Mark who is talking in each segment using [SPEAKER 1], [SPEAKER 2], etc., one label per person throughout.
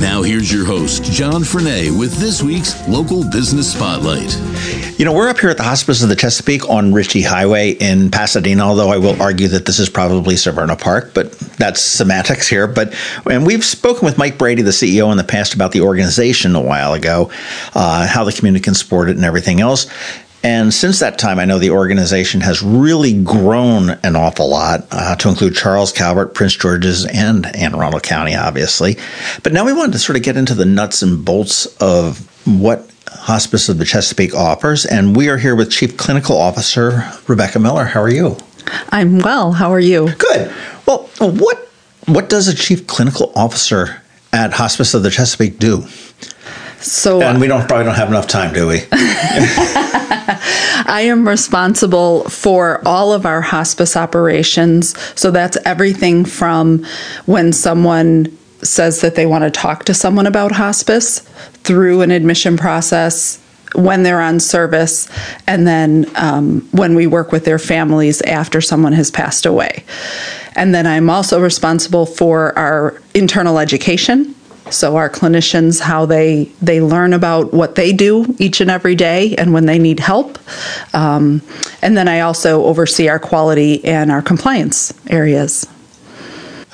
[SPEAKER 1] Now, here's your host, John Frenaye, with this week's Local Business Spotlight.
[SPEAKER 2] You know, we're up here at the Hospice of the Chesapeake on Ritchie Highway in Pasadena, although I will argue that this is probably Severna Park, but that's semantics here. But and we've spoken with Mike Brady, the CEO, in the past about the organization a while ago, uh, how the community can support it and everything else. And since that time, I know the organization has really grown an awful lot uh, to include Charles Calvert, Prince George's, and Anne Arundel County, obviously. But now we wanted to sort of get into the nuts and bolts of what Hospice of the Chesapeake offers. And we are here with Chief Clinical Officer Rebecca Miller. How are you?
[SPEAKER 3] I'm well. How are you?
[SPEAKER 2] Good. Well, what what does a Chief Clinical Officer at Hospice of the Chesapeake do?
[SPEAKER 3] So,
[SPEAKER 2] and we don't probably don't have enough time, do we?
[SPEAKER 3] I am responsible for all of our hospice operations. So that's everything from when someone says that they want to talk to someone about hospice through an admission process when they're on service, and then um, when we work with their families after someone has passed away. And then I'm also responsible for our internal education so our clinicians how they they learn about what they do each and every day and when they need help um, and then i also oversee our quality and our compliance areas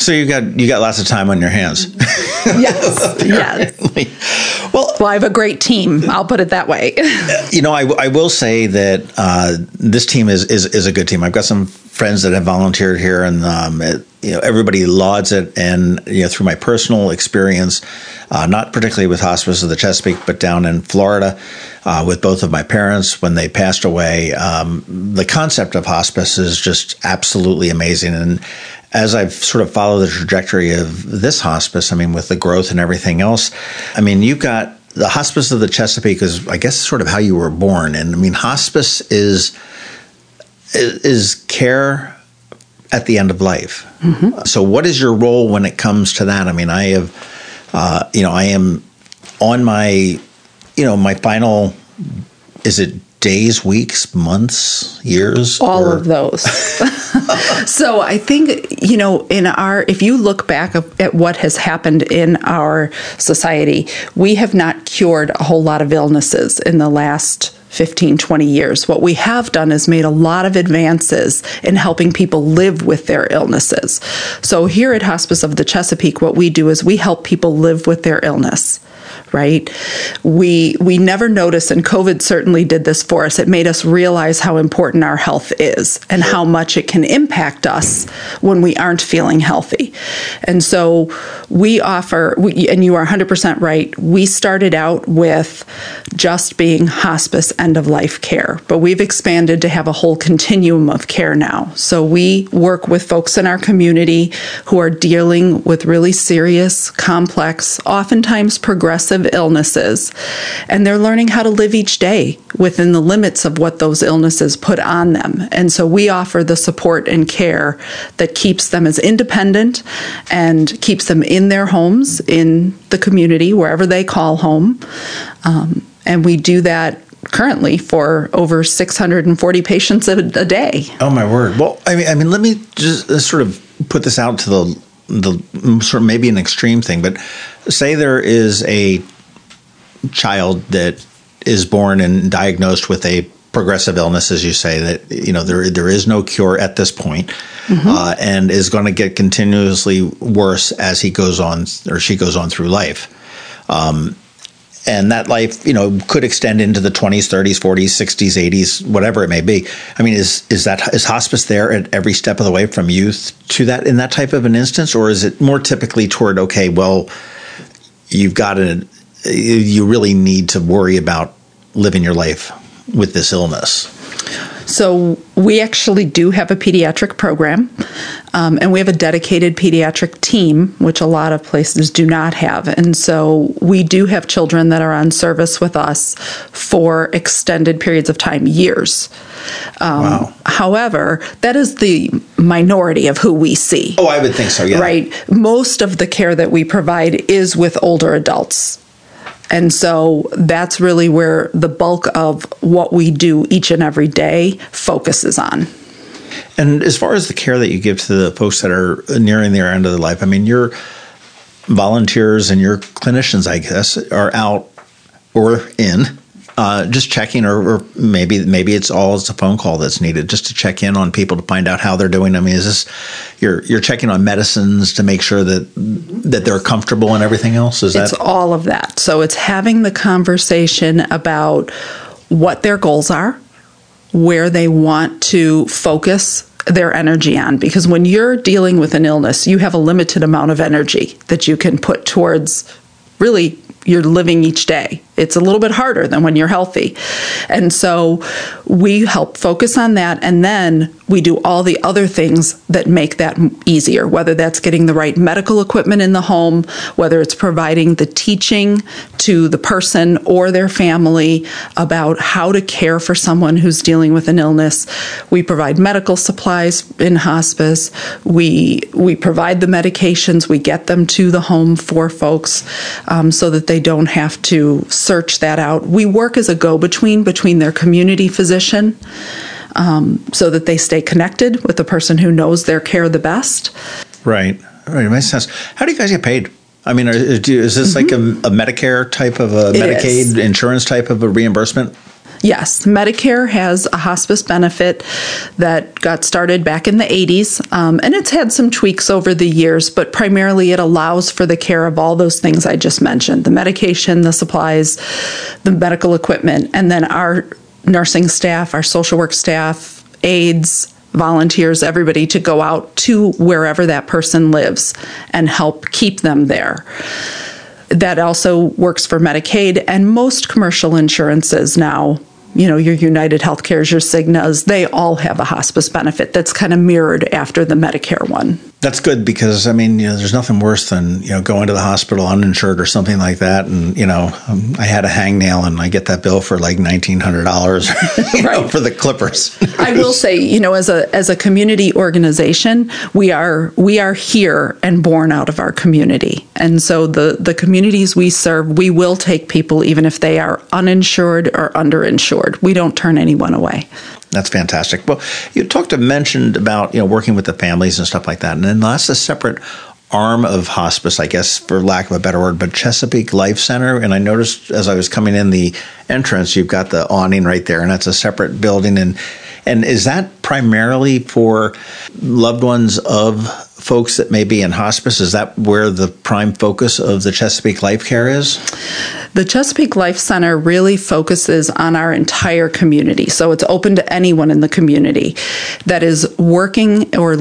[SPEAKER 2] so you got you got lots of time on your hands.
[SPEAKER 3] yes, yes. well, well, I have a great team. I'll put it that way.
[SPEAKER 2] you know, I, I will say that uh, this team is, is is a good team. I've got some friends that have volunteered here, and um, it, you know everybody lauds it. And you know, through my personal experience, uh, not particularly with Hospice of the Chesapeake, but down in Florida uh, with both of my parents when they passed away, um, the concept of hospice is just absolutely amazing. And as I've sort of followed the trajectory of this hospice, I mean, with the growth and everything else, I mean, you've got the hospice of the Chesapeake is, I guess, sort of how you were born. And I mean, hospice is is care at the end of life. Mm-hmm. So, what is your role when it comes to that? I mean, I have, uh, you know, I am on my, you know, my final. Is it days, weeks, months, years?
[SPEAKER 3] All or? of those. so I think, you know, in our, if you look back at what has happened in our society, we have not cured a whole lot of illnesses in the last 15, 20 years. What we have done is made a lot of advances in helping people live with their illnesses. So here at Hospice of the Chesapeake, what we do is we help people live with their illness right? We we never notice, and COVID certainly did this for us. It made us realize how important our health is and how much it can impact us when we aren't feeling healthy. And so we offer, we, and you are 100% right. We started out with just being hospice end of life care, but we've expanded to have a whole continuum of care now. So we work with folks in our community who are dealing with really serious, complex, oftentimes progressive illnesses, and they're learning how to live each day within the limits of what those illnesses put on them. And so we offer the support and care that keeps them as independent and keeps them in their homes, in the community, wherever they call home. Um, and we do that currently for over 640 patients a, a, day.
[SPEAKER 2] Oh my word! Well, I mean, I mean, let me just uh, sort of put this out to the the sort of maybe an extreme thing, but say there is a child that is born and diagnosed with a progressive illness, as you say, that you know there there is no cure at this point, mm-hmm. uh, and is going to get continuously worse as he goes on or she goes on through life. Um, and that life, you know, could extend into the 20s, 30s, 40s, 60s, 80s, whatever it may be. I mean, is is that is hospice there at every step of the way from youth to that in that type of an instance, or is it more typically toward okay, well, you've got to you really need to worry about living your life with this illness?
[SPEAKER 3] So we actually do have a pediatric program, um, and we have a dedicated pediatric team, which a lot of places do not have. And so we do have children that are on service with us for extended periods of time, years. Um,
[SPEAKER 2] Wow.
[SPEAKER 3] However, that is the minority of who we see.
[SPEAKER 2] Oh, I would think so. Yeah.
[SPEAKER 3] Right. Most of the care that we provide is with older adults. And so that's really where the bulk of what we do each and every day focuses on.
[SPEAKER 2] And as far as the care that you give to the folks that are nearing their end of their life, I mean, your volunteers and your clinicians, I guess, are out or in. Uh, just checking, or, or maybe maybe it's all it's a phone call that's needed, just to check in on people to find out how they're doing. I mean, is this you're you're checking on medicines to make sure that that they're comfortable and everything else? Is that It's
[SPEAKER 3] all of that. So it's having the conversation about what their goals are, where they want to focus their energy on. Because when you're dealing with an illness, you have a limited amount of energy that you can put towards really you're living each day. It's a little bit harder than when you're healthy. And so we help focus on that. And then we do all the other things that make that easier, whether that's getting the right medical equipment in the home, whether it's providing the teaching to the person or their family about how to care for someone who's dealing with an illness. We provide medical supplies in hospice. We, we provide the medications. We get them to the home for folks um, so that they don't have to search that out. We work as a go between between their community physician um, so that they stay connected with the person who knows their care the best.
[SPEAKER 2] right? Right, it makes sense. How do you guys get paid? I mean, are, is do- is this like a, a Medicare type of a
[SPEAKER 3] Mm-hmm.
[SPEAKER 2] Medicaid insurance type of a reimbursement?
[SPEAKER 3] Yes, Medicare has a hospice benefit that got started back in the 80s, um, and it's had some tweaks over the years, but primarily it allows for the care of all those things I just mentioned the medication, the supplies, the medical equipment, and then our nursing staff, our social work staff, aides, volunteers, everybody to go out to wherever that person lives and help keep them there that also works for Medicaid and most commercial insurances now. You know, your United Healthcares, your Cignas, they all have a hospice benefit that's kind of mirrored after the Medicare one.
[SPEAKER 2] That's good because I mean, you know, there's nothing worse than you know going to the hospital uninsured or something like that, and you know, um, I had a hangnail and I get that bill for like nineteen hundred dollars
[SPEAKER 3] Right.
[SPEAKER 2] for the clippers.
[SPEAKER 3] I will say, you know, as a as a community organization, we are we are here and born out of our community, and so the the communities we serve, we will take people even if they are uninsured or underinsured. We don't turn anyone away.
[SPEAKER 2] That's fantastic. Well, you talked to mentioned about you know working with the families and stuff like that, and then that's a separate arm of hospice, I guess, for lack of a better word, but Chesapeake Life Center. And I noticed as I was coming in the entrance, you've got the awning right there, and that's a separate building. And and is that primarily for loved ones of folks that may be in hospice? Is that where the prime focus of the Chesapeake Life Care is?
[SPEAKER 3] The Chesapeake Life Center really focuses on our entire community. So it's open to anyone in the community that is working or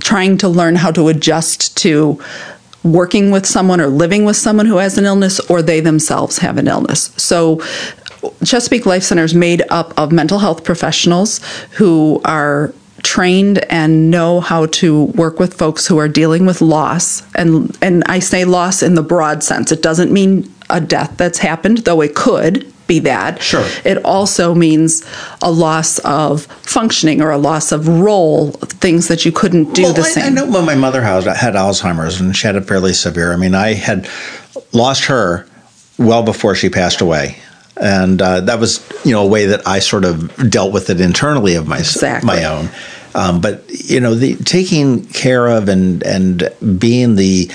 [SPEAKER 3] trying to learn how to adjust to working with someone or living with someone who has an illness or they themselves have an illness. So Chesapeake Life Center is made up of mental health professionals who are trained and know how to work with folks who are dealing with loss and and I say loss in the broad sense it doesn't mean a death that's happened though it could be that
[SPEAKER 2] Sure.
[SPEAKER 3] it also means a loss of functioning or a loss of role things that you couldn't do
[SPEAKER 2] well,
[SPEAKER 3] the
[SPEAKER 2] I,
[SPEAKER 3] same
[SPEAKER 2] I know when my mother had, had Alzheimer's and she had it fairly severe. I mean, I had lost her well before she passed away. And uh, that was, you know, a way that I sort of dealt with it internally of my
[SPEAKER 3] Exactly.
[SPEAKER 2] my own. Um, but you know, the taking care of and and being the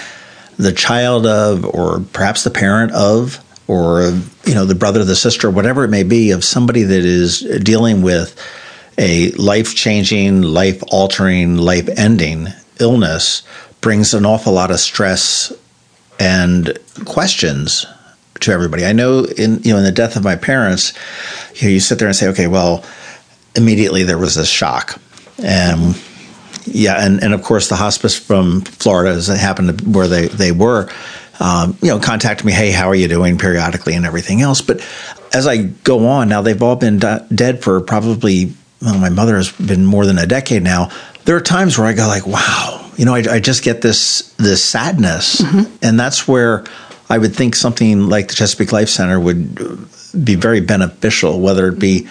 [SPEAKER 2] the child of, or perhaps the parent of, or you know, the brother, the sister, whatever it may be, of somebody that is dealing with a life changing, life altering, life ending illness brings an awful lot of stress and questions to everybody. I know in you know in the death of my parents, you, know, you sit there and say, okay, well, immediately there was this shock, and yeah, and, and of course the hospice from Florida, as it happened to where they they were, um, you know, contacted me, hey, how are you doing periodically and everything else. But as I go on now, they've all been di- dead for probably well, my mother has been more than a decade now. There are times where I go like, wow, you know, I, I just get this this sadness, mm-hmm. and that's where I would think something like the Chesapeake Life Center would be very beneficial, whether it be,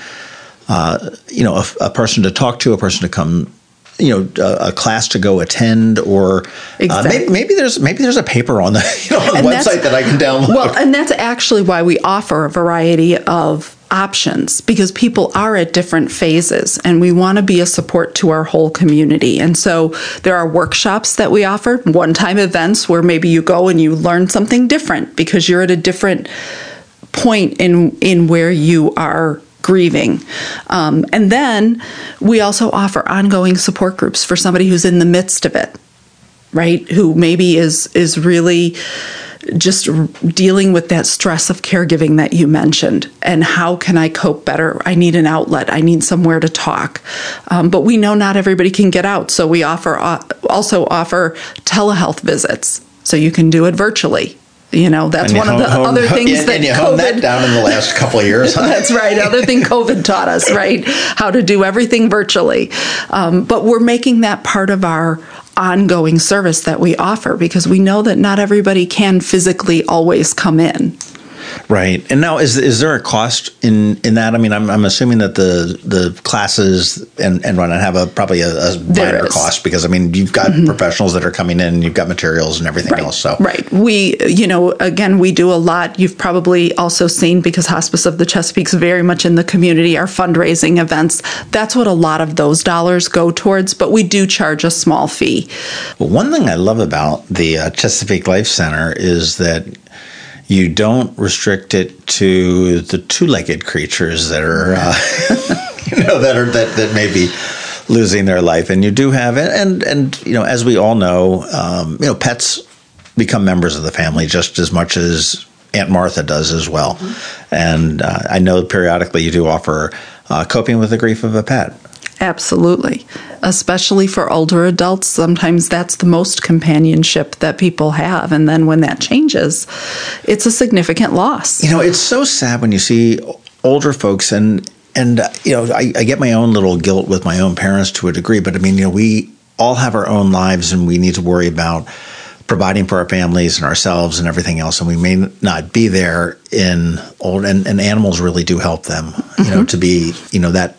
[SPEAKER 2] uh, you know, a, a, person to talk to, a person to come you know a, a, class to go attend or exactly. uh, maybe, maybe, there's maybe there's a paper on the, you know, on the website that I can download.
[SPEAKER 3] Well, and that's actually why we offer a variety of options because people are at different phases and we want to be a support to our whole community. And so there are workshops that we offer, one time events where maybe you go and you learn something different because you're at a different point in in where you are grieving. Um, and then we also offer ongoing support groups for somebody who's in the midst of it, right? Who maybe is is really just dealing with that stress of caregiving that you mentioned and how can i cope better i need an outlet i need somewhere to talk um, but we know not everybody can get out so we offer uh, also offer telehealth visits so you can do it virtually you know that's one home, of the home, other things that
[SPEAKER 2] and you
[SPEAKER 3] COVID,
[SPEAKER 2] that down in the last couple of years.
[SPEAKER 3] Huh? that's right. Other thing COVID taught us, right? How to do everything virtually. Um, but we're making that part of our ongoing service that we offer because we know that not everybody can physically always come in.
[SPEAKER 2] Right. And now, is is there a cost in, in that? I mean, I'm, I'm assuming that the the classes and and run have a probably a, a minor cost because I mean you've got mm-hmm. professionals that are coming in, you've got materials and everything
[SPEAKER 3] right.
[SPEAKER 2] else. So
[SPEAKER 3] right. We you know again we do a lot. You've probably also seen because Hospice of the Chesapeake's very much in the community. Our fundraising events. That's what a lot of those dollars go towards. But we do charge a small fee.
[SPEAKER 2] Well, one thing I love about the uh, Chesapeake Life Center is that you don't restrict it to the two-legged creatures that are, uh, you know, that are that that may be losing their life, and you do have it, and and you know, as we all know, um, you know, pets become members of the family just as much as Aunt Martha does as well, mm-hmm. and uh, I know periodically you do offer uh, coping with the grief of a pet.
[SPEAKER 3] Absolutely. Especially for older adults, sometimes that's the most companionship that people have. And then when that changes, it's a significant loss.
[SPEAKER 2] You know, it's so sad when you see older folks and and you know, I, I get my own little guilt with my own parents to a degree, but I mean, you know, we all have our own lives and we need to worry about providing for our families and ourselves and everything else and we may not be there in old and, and animals really do help them you mm-hmm. know to be you know that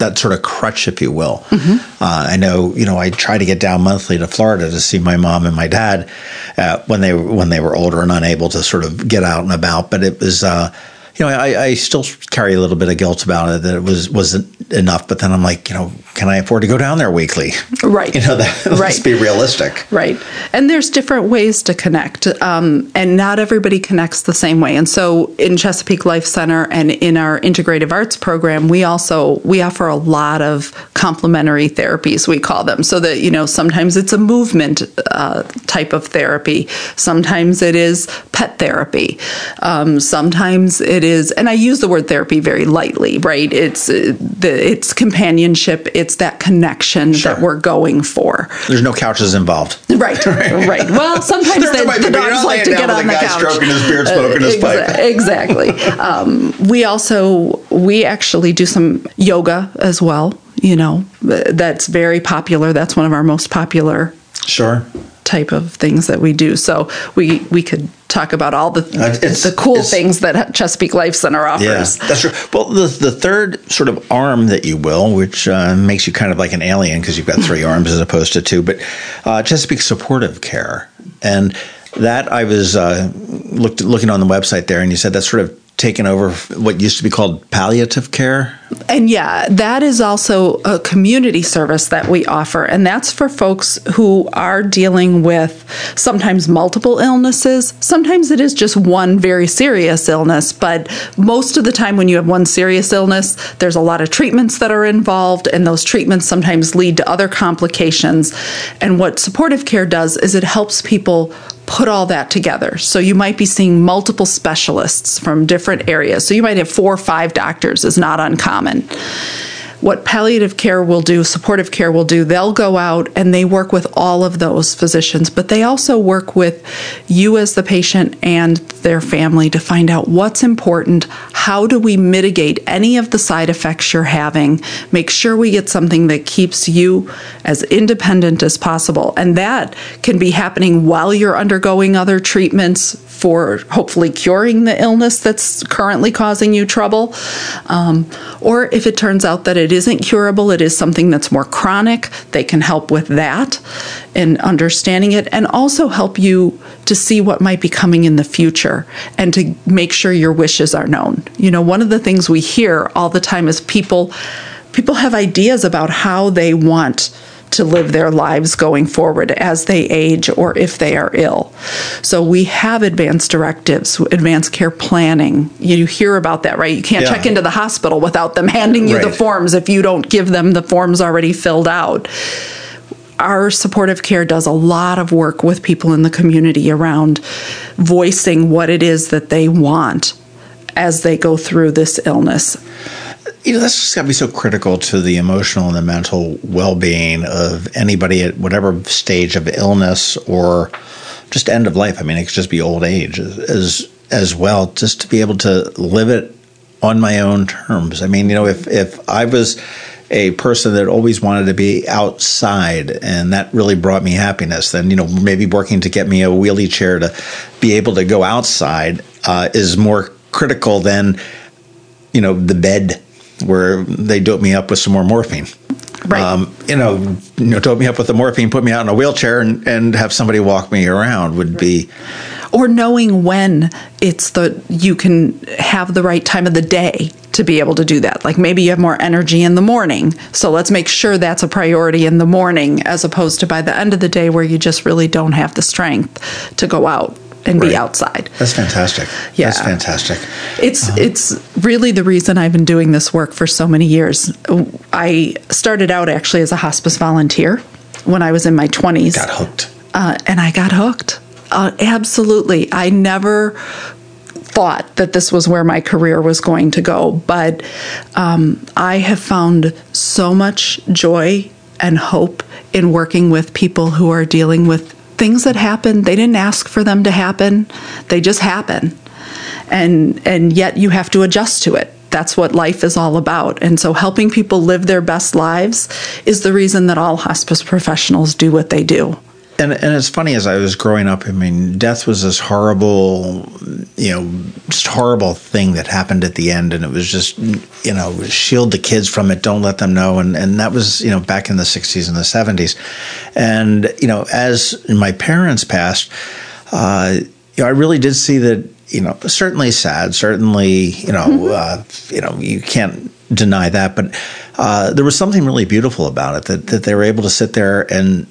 [SPEAKER 2] that sort of crutch, if you will. Mm-hmm. Uh, I know, you know, I try to get down monthly to Florida to see my mom and my dad uh, when they when they were older and unable to sort of get out and about. But it was, uh, you know, I, I, still carry a little bit of guilt about it that it was wasn't enough. But then I'm like, you know, can I afford to go down there weekly?
[SPEAKER 3] Right.
[SPEAKER 2] You know, that, let's right. be realistic.
[SPEAKER 3] Right. And there's different ways to connect, um, and not everybody connects the same way. And so, in Chesapeake Life Center and in our integrative arts program, we also we offer a lot of complementary therapies. We call them so that you know sometimes it's a movement uh, type of therapy, sometimes it is pet therapy, um, sometimes it is and I use the word therapy very lightly, right? It's uh, the it's companionship, it's that connection sure. that we're going for.
[SPEAKER 2] There's no couches involved,
[SPEAKER 3] right? right. Well, sometimes the, the dogs like to get on the couch,
[SPEAKER 2] stroking his beard, smoking uh, his pipe.
[SPEAKER 3] Exactly. um, we also we actually do some yoga as well. You know, that's very popular. That's one of our most popular.
[SPEAKER 2] Sure
[SPEAKER 3] type of things that we do. So we we could talk about all the uh, the cool things that Chesapeake Life Center offers.
[SPEAKER 2] Yeah, that's true. Well, the the third sort of arm that you will, which uh, makes you kind of like an alien because you've got three arms as opposed to two, but uh, Chesapeake Supportive Care, and that I was uh, looked looking on the website there, and you said that's sort of taken over what used to be called palliative care.
[SPEAKER 3] And yeah, that is also a community service that we offer. And that's for folks who are dealing with sometimes multiple illnesses. Sometimes it is just one very serious illness. But most of the time, when you have one serious illness, there's a lot of treatments that are involved. And those treatments sometimes lead to other complications. And what supportive care does is it helps people put all that together. So you might be seeing multiple specialists from different areas. So you might have four or five doctors is not uncommon. What palliative care will do, supportive care will do, they'll go out and they work with all of those physicians, but they also work with you as the patient and their family to find out what's important, how do we mitigate any of the side effects you're having? Make sure we get something that keeps you as independent as possible. And that can be happening while you're undergoing other treatments for hopefully curing the illness that's currently causing you trouble. Um, or if it turns out that it isn't curable, it is something that's more chronic, they can help with that and understanding it and also help you to see what might be coming in the future and to make sure your wishes are known. You know, one of the things we hear all the time is people people have ideas about how they want to live their lives going forward as they age or if they are ill. So we have advanced directives, advanced care planning. You hear about that, right? You can't
[SPEAKER 2] Yeah.
[SPEAKER 3] check into the hospital without them handing you the forms if you don't give them the forms already filled out. Our supportive care does a lot of work with people in the community around voicing what it is that they want as they go through this illness.
[SPEAKER 2] You know that's just got to be so critical to the emotional and the mental well-being of anybody at whatever stage of illness or just end of life. I mean it could just be old age as as well just to be able to live it on my own terms. I mean you know if if i was a person that always wanted to be outside and that really brought me happiness then you know maybe working to get me a wheelie chair to be able to go outside uh, is more critical than you know the bed where they dope me up with some more morphine.
[SPEAKER 3] Right.
[SPEAKER 2] Um, you know, you know, dope me up with the morphine, put me out in a wheelchair, and, and have somebody walk me around would be
[SPEAKER 3] or knowing when it's the you can have the right time of the day to be able to do that like maybe you have more energy in the morning so let's make sure that's a priority in the morning as opposed to by the end of the day where you just really don't have the strength to go out and be outside
[SPEAKER 2] that's fantastic.
[SPEAKER 3] Yeah.
[SPEAKER 2] That's fantastic.
[SPEAKER 3] It's it's really the reason I've been doing this work for so many years. I started out actually as a hospice volunteer when I was in my 20s.
[SPEAKER 2] Got hooked.
[SPEAKER 3] Uh, and I got hooked. Uh, absolutely. I never thought that this was where my career was going to go, but um, I have found so much joy and hope in working with people who are dealing with things that happen. They didn't ask for them to happen, they just happen. And, and yet you have to adjust to it. That's what life is all about. And so helping people live their best lives is the reason that all hospice professionals do what they do.
[SPEAKER 2] And and it's funny as I was growing up. I mean, death was this horrible, you know, just horrible thing that happened at the end, and it was just, you know, shield the kids from it, don't let them know, and and that was, you know, back in the '60s and the '70s, and you know, as my parents passed, uh, you know, I really did see that, you know, certainly sad, certainly, you know, uh, you know, you can't deny that, but uh, there was something really beautiful about it that that they were able to sit there and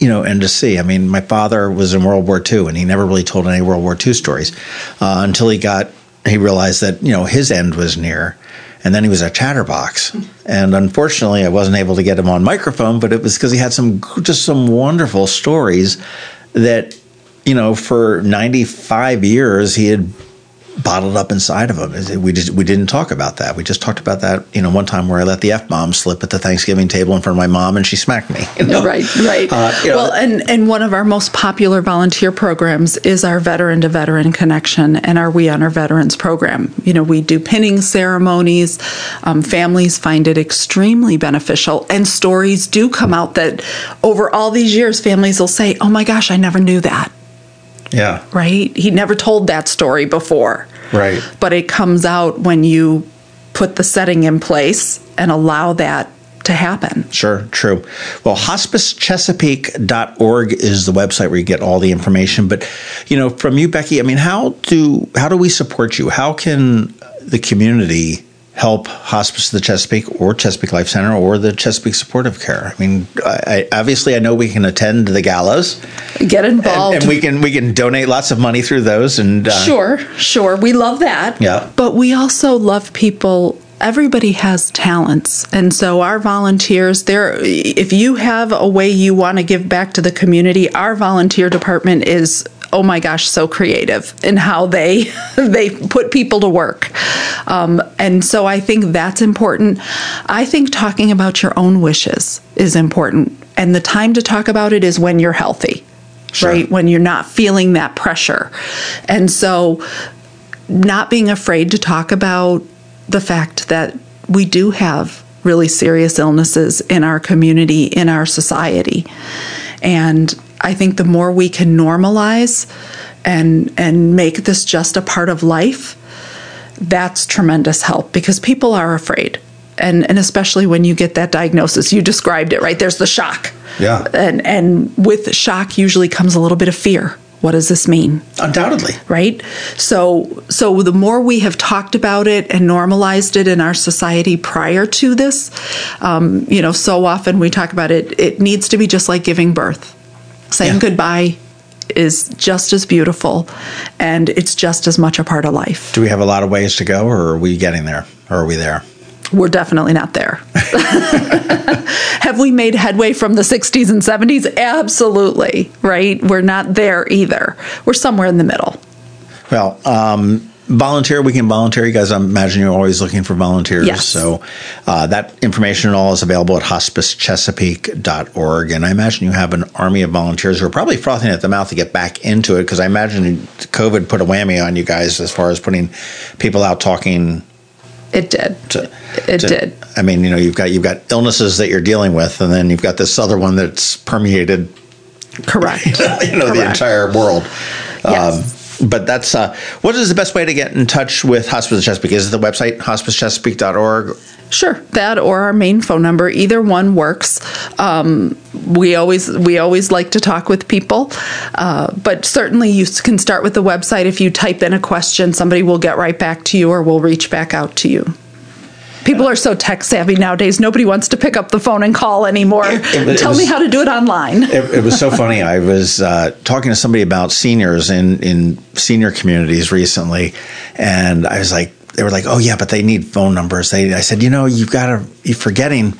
[SPEAKER 2] you know, and to see. I mean, my father was in World War II, and he never really told any World War II stories uh, until he got he realized that you know his end was near, and then he was a chatterbox. And unfortunately, I wasn't able to get him on microphone, but it was because he had some just some wonderful stories that you know for ninety five years he had bottled up inside of him. We just we didn't talk about that. We just talked about that, you know, one time where I let the f bomb slip at the Thanksgiving table in front of my mom, and she smacked me. you know?
[SPEAKER 3] Right, right.
[SPEAKER 2] Uh, you know,
[SPEAKER 3] well, and and one of our most popular volunteer programs is our veteran to veteran connection and our We Honor Veterans program. You know, we do pinning ceremonies. Um, families find it extremely beneficial, and stories do come out that over all these years, families will say, "Oh my gosh, I never knew that."
[SPEAKER 2] Yeah,
[SPEAKER 3] Right? He never told that story before.
[SPEAKER 2] right.
[SPEAKER 3] But it comes out when you put the setting in place and allow that to happen.
[SPEAKER 2] Sure, true. Well, hospicechesapeake.org is the website where you get all the information. But, you know, from you, Becky, I mean, how do how do we support you? How can the community help Hospice of the Chesapeake or Chesapeake Life Center or the Chesapeake Supportive Care? I mean, I, I, obviously, I know we can attend the galas,
[SPEAKER 3] Get involved.
[SPEAKER 2] and, and we can we can donate lots of money through those. And uh,
[SPEAKER 3] Sure, sure. We love that.
[SPEAKER 2] Yeah.
[SPEAKER 3] But we also love people. Everybody has talents. And so our volunteers, there if you have a way you want to give back to the community, our volunteer department is oh my gosh, so creative in how they they put people to work. Um, and so I think that's important. I think talking about your own wishes is important. And the time to talk about it is when you're healthy.
[SPEAKER 2] Sure.
[SPEAKER 3] Right? When you're not feeling that pressure. And so not being afraid to talk about the fact that we do have really serious illnesses in our community, in our society. And I think the more we can normalize and and make this just a part of life, that's tremendous help because people are afraid. And and especially when you get that diagnosis, you described it, right? There's the shock.
[SPEAKER 2] Yeah.
[SPEAKER 3] And and with shock usually comes a little bit of fear. What does this mean?
[SPEAKER 2] Undoubtedly.
[SPEAKER 3] right so so the more we have talked about it and normalized it in our society prior to this um, you know so often we talk about it it needs to be just like giving birth saying
[SPEAKER 2] Yeah.
[SPEAKER 3] goodbye is just as beautiful and it's just as much a part of life.
[SPEAKER 2] Do we have a lot of ways to go, or are we getting there? Or are we there?
[SPEAKER 3] we're definitely not there. Have we made headway from the 60s and 70s absolutely right? We're not there either. We're somewhere in the middle.
[SPEAKER 2] Well, um, volunteer. We can volunteer. You guys, I imagine you're always looking for volunteers.
[SPEAKER 3] Yes.
[SPEAKER 2] So uh, that information and all is available at hospicechesapeake.org. And I imagine you have an army of volunteers who are probably frothing at the mouth to get back into it because I imagine COVID put a whammy on you guys as far as putting people out talking.
[SPEAKER 3] it did
[SPEAKER 2] To,
[SPEAKER 3] it
[SPEAKER 2] to-
[SPEAKER 3] did
[SPEAKER 2] I mean, you know, you've got you've got illnesses that you're dealing with, and then you've got this other one that's permeated
[SPEAKER 3] correct
[SPEAKER 2] you know the entire world.
[SPEAKER 3] Yes.
[SPEAKER 2] Um, but that's uh, what is the best way to get in touch with Hospice of Chesapeake? Is the website hospicechesapeake.org?
[SPEAKER 3] Sure, that or our main phone number, either one works. Um, we always we always like to talk with people, uh, but certainly you can start with the website. If you type in a question, somebody will get right back to you, or will reach back out to you. People are so tech savvy nowadays. Nobody wants to pick up the phone and call anymore.
[SPEAKER 2] it
[SPEAKER 3] Tell
[SPEAKER 2] was-
[SPEAKER 3] me how to do it online.
[SPEAKER 2] It, it was so funny. I was uh, talking to somebody about seniors in in senior communities recently, and I was like, they were like, "Oh yeah, but they need phone numbers." They, I said, "You know, you've got to you're forgetting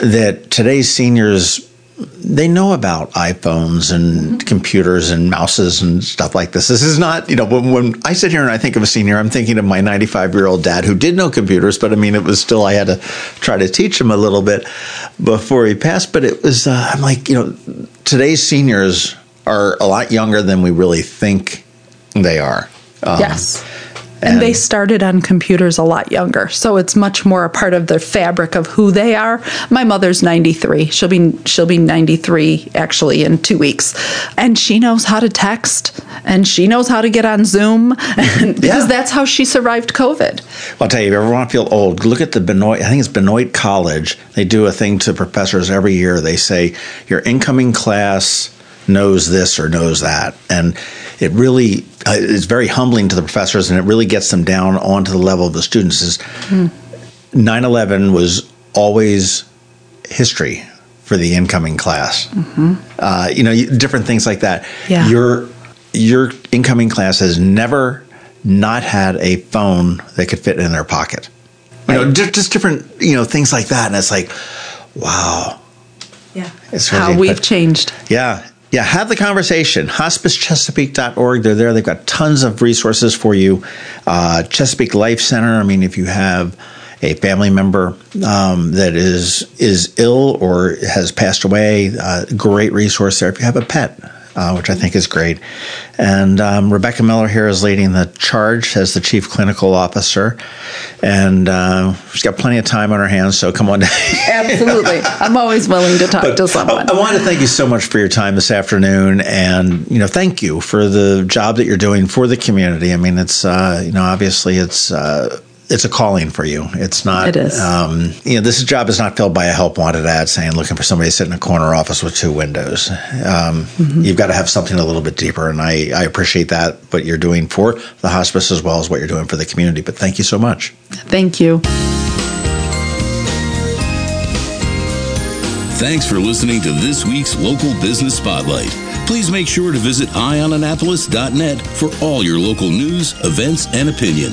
[SPEAKER 2] that today's seniors." They know about iPhones and computers and mouses and stuff like this. This is not, you know, when, when I sit here and I think of a senior, I'm thinking of my 95 year old dad who did know computers, but I mean, it was still, I had to try to teach him a little bit before he passed. But it was, uh, I'm like, you know, today's seniors are a lot younger than we really think they are. Um,
[SPEAKER 3] yes. And, they started on computers a lot younger, so it's much more a part of the fabric of who they are. My mother's 93. She'll be she'll be 93 actually in 2 weeks. And she knows how to text and she knows how to get on Zoom because
[SPEAKER 2] Yeah.
[SPEAKER 3] that's how she survived COVID.
[SPEAKER 2] I'll tell you, if you ever want to feel old, look at the Benoit. I think it's Benoit College. They do a thing to professors every year. They say your incoming class knows this or knows that, and it really uh, is very humbling to the professors, and it really gets them down onto the level of the students. Is 9/11 was always history for the incoming class. Uh, you know, different things like that.
[SPEAKER 3] Yeah.
[SPEAKER 2] Your your incoming class has never not had a phone that could fit in their pocket. You know, just, just different you know things like that, and it's like, wow,
[SPEAKER 3] Yeah.
[SPEAKER 2] It's
[SPEAKER 3] how we've
[SPEAKER 2] but-
[SPEAKER 3] changed.
[SPEAKER 2] yeah. Yeah, have the conversation. HospiceChesapeake.org. They're there. They've got tons of resources for you. Uh, Chesapeake Life Center. I mean, if you have a family member um, that is is ill or has passed away, uh, great resource there. If you have a pet, uh, which I think is great. And um, Rebecca Miller here is leading the charge as the chief clinical officer, and uh, she's got plenty of time on her hands. So come on down.
[SPEAKER 3] Absolutely. I'm always willing to talk to someone.
[SPEAKER 2] I, I want to thank you so much for your time this afternoon, and you know, thank you for the job that you're doing for the community. I mean, it's uh, you know, obviously it's. Uh, it's a calling for you. It's not.
[SPEAKER 3] It is.
[SPEAKER 2] Um, you know, this job is not filled by a help wanted ad saying looking for somebody to sit in a corner office with two windows. Um, You've got to have something a little bit deeper, and I, I appreciate that what you're doing for the hospice as well as what you're doing for the community. But thank you so much.
[SPEAKER 3] Thank you.
[SPEAKER 1] Thanks for listening to this week's Local Business Spotlight. Please make sure to visit eyeonannapolis.net for all your local news, events, and opinion.